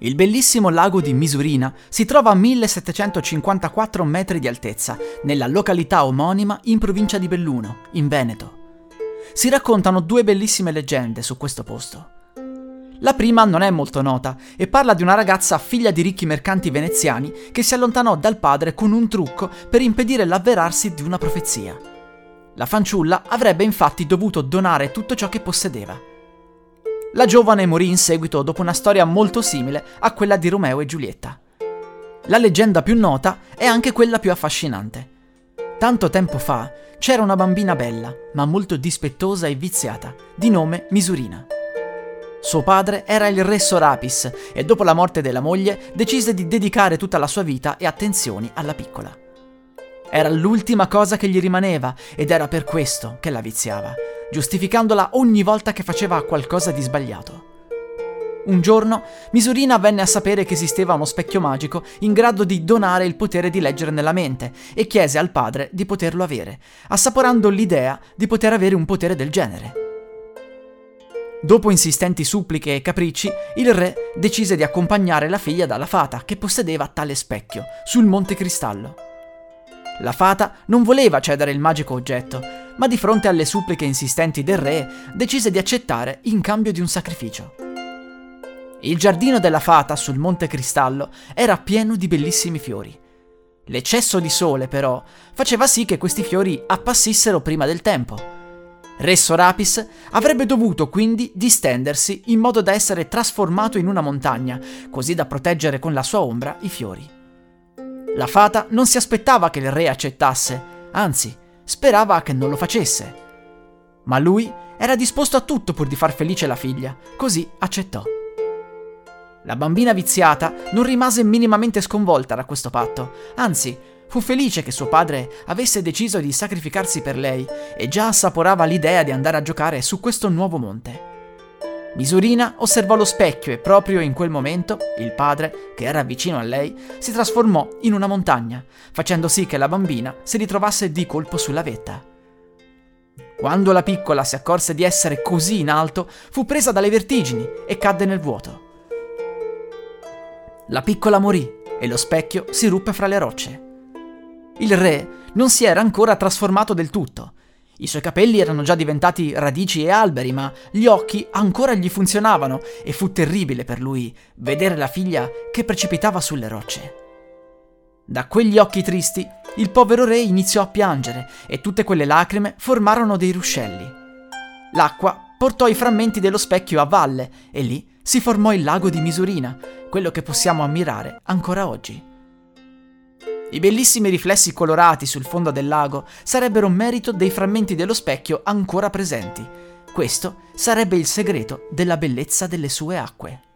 Il bellissimo lago di Misurina si trova a 1754 metri di altezza, nella località omonima in provincia di Belluno, in Veneto. Si raccontano due bellissime leggende su questo posto. La prima non è molto nota e parla di una ragazza figlia di ricchi mercanti veneziani che si allontanò dal padre con un trucco per impedire l'avverarsi di una profezia. La fanciulla avrebbe infatti dovuto donare tutto ciò che possedeva. La giovane morì in seguito dopo una storia molto simile a quella di Romeo e Giulietta. La leggenda più nota è anche quella più affascinante. Tanto tempo fa c'era una bambina bella, ma molto dispettosa e viziata, di nome Misurina. Suo padre era il re Sorapis e dopo la morte della moglie decise di dedicare tutta la sua vita e attenzioni alla piccola. Era l'ultima cosa che gli rimaneva ed era per questo che la viziava giustificandola ogni volta che faceva qualcosa di sbagliato. Un giorno Misurina venne a sapere che esisteva uno specchio magico in grado di donare il potere di leggere nella mente e chiese al padre di poterlo avere, assaporando l'idea di poter avere un potere del genere. Dopo insistenti suppliche e capricci, il re decise di accompagnare la figlia dalla fata che possedeva tale specchio sul Monte Cristallo. La fata non voleva cedere il magico oggetto, ma di fronte alle suppliche insistenti del re decise di accettare in cambio di un sacrificio. Il giardino della fata sul Monte Cristallo era pieno di bellissimi fiori. L'eccesso di sole, però, faceva sì che questi fiori appassissero prima del tempo. Re Sorapis avrebbe dovuto quindi distendersi in modo da essere trasformato in una montagna, così da proteggere con la sua ombra i fiori. La fata non si aspettava che il re accettasse, anzi, sperava che non lo facesse. Ma lui era disposto a tutto pur di far felice la figlia, così accettò. La bambina viziata non rimase minimamente sconvolta da questo patto, anzi, fu felice che suo padre avesse deciso di sacrificarsi per lei e già assaporava l'idea di andare a giocare su questo nuovo monte. Misurina osservò lo specchio e proprio in quel momento il padre, che era vicino a lei, si trasformò in una montagna, facendo sì che la bambina si ritrovasse di colpo sulla vetta. Quando la piccola si accorse di essere così in alto, fu presa dalle vertigini e cadde nel vuoto. La piccola morì e lo specchio si ruppe fra le rocce. Il re non si era ancora trasformato del tutto, i suoi capelli erano già diventati radici e alberi, ma gli occhi ancora gli funzionavano e fu terribile per lui vedere la figlia che precipitava sulle rocce. Da quegli occhi tristi, il povero re iniziò a piangere e tutte quelle lacrime formarono dei ruscelli. L'acqua portò i frammenti dello specchio a valle e lì si formò il lago di Misurina, quello che possiamo ammirare ancora oggi. I bellissimi riflessi colorati sul fondo del lago sarebbero merito dei frammenti dello specchio ancora presenti. Questo sarebbe il segreto della bellezza delle sue acque.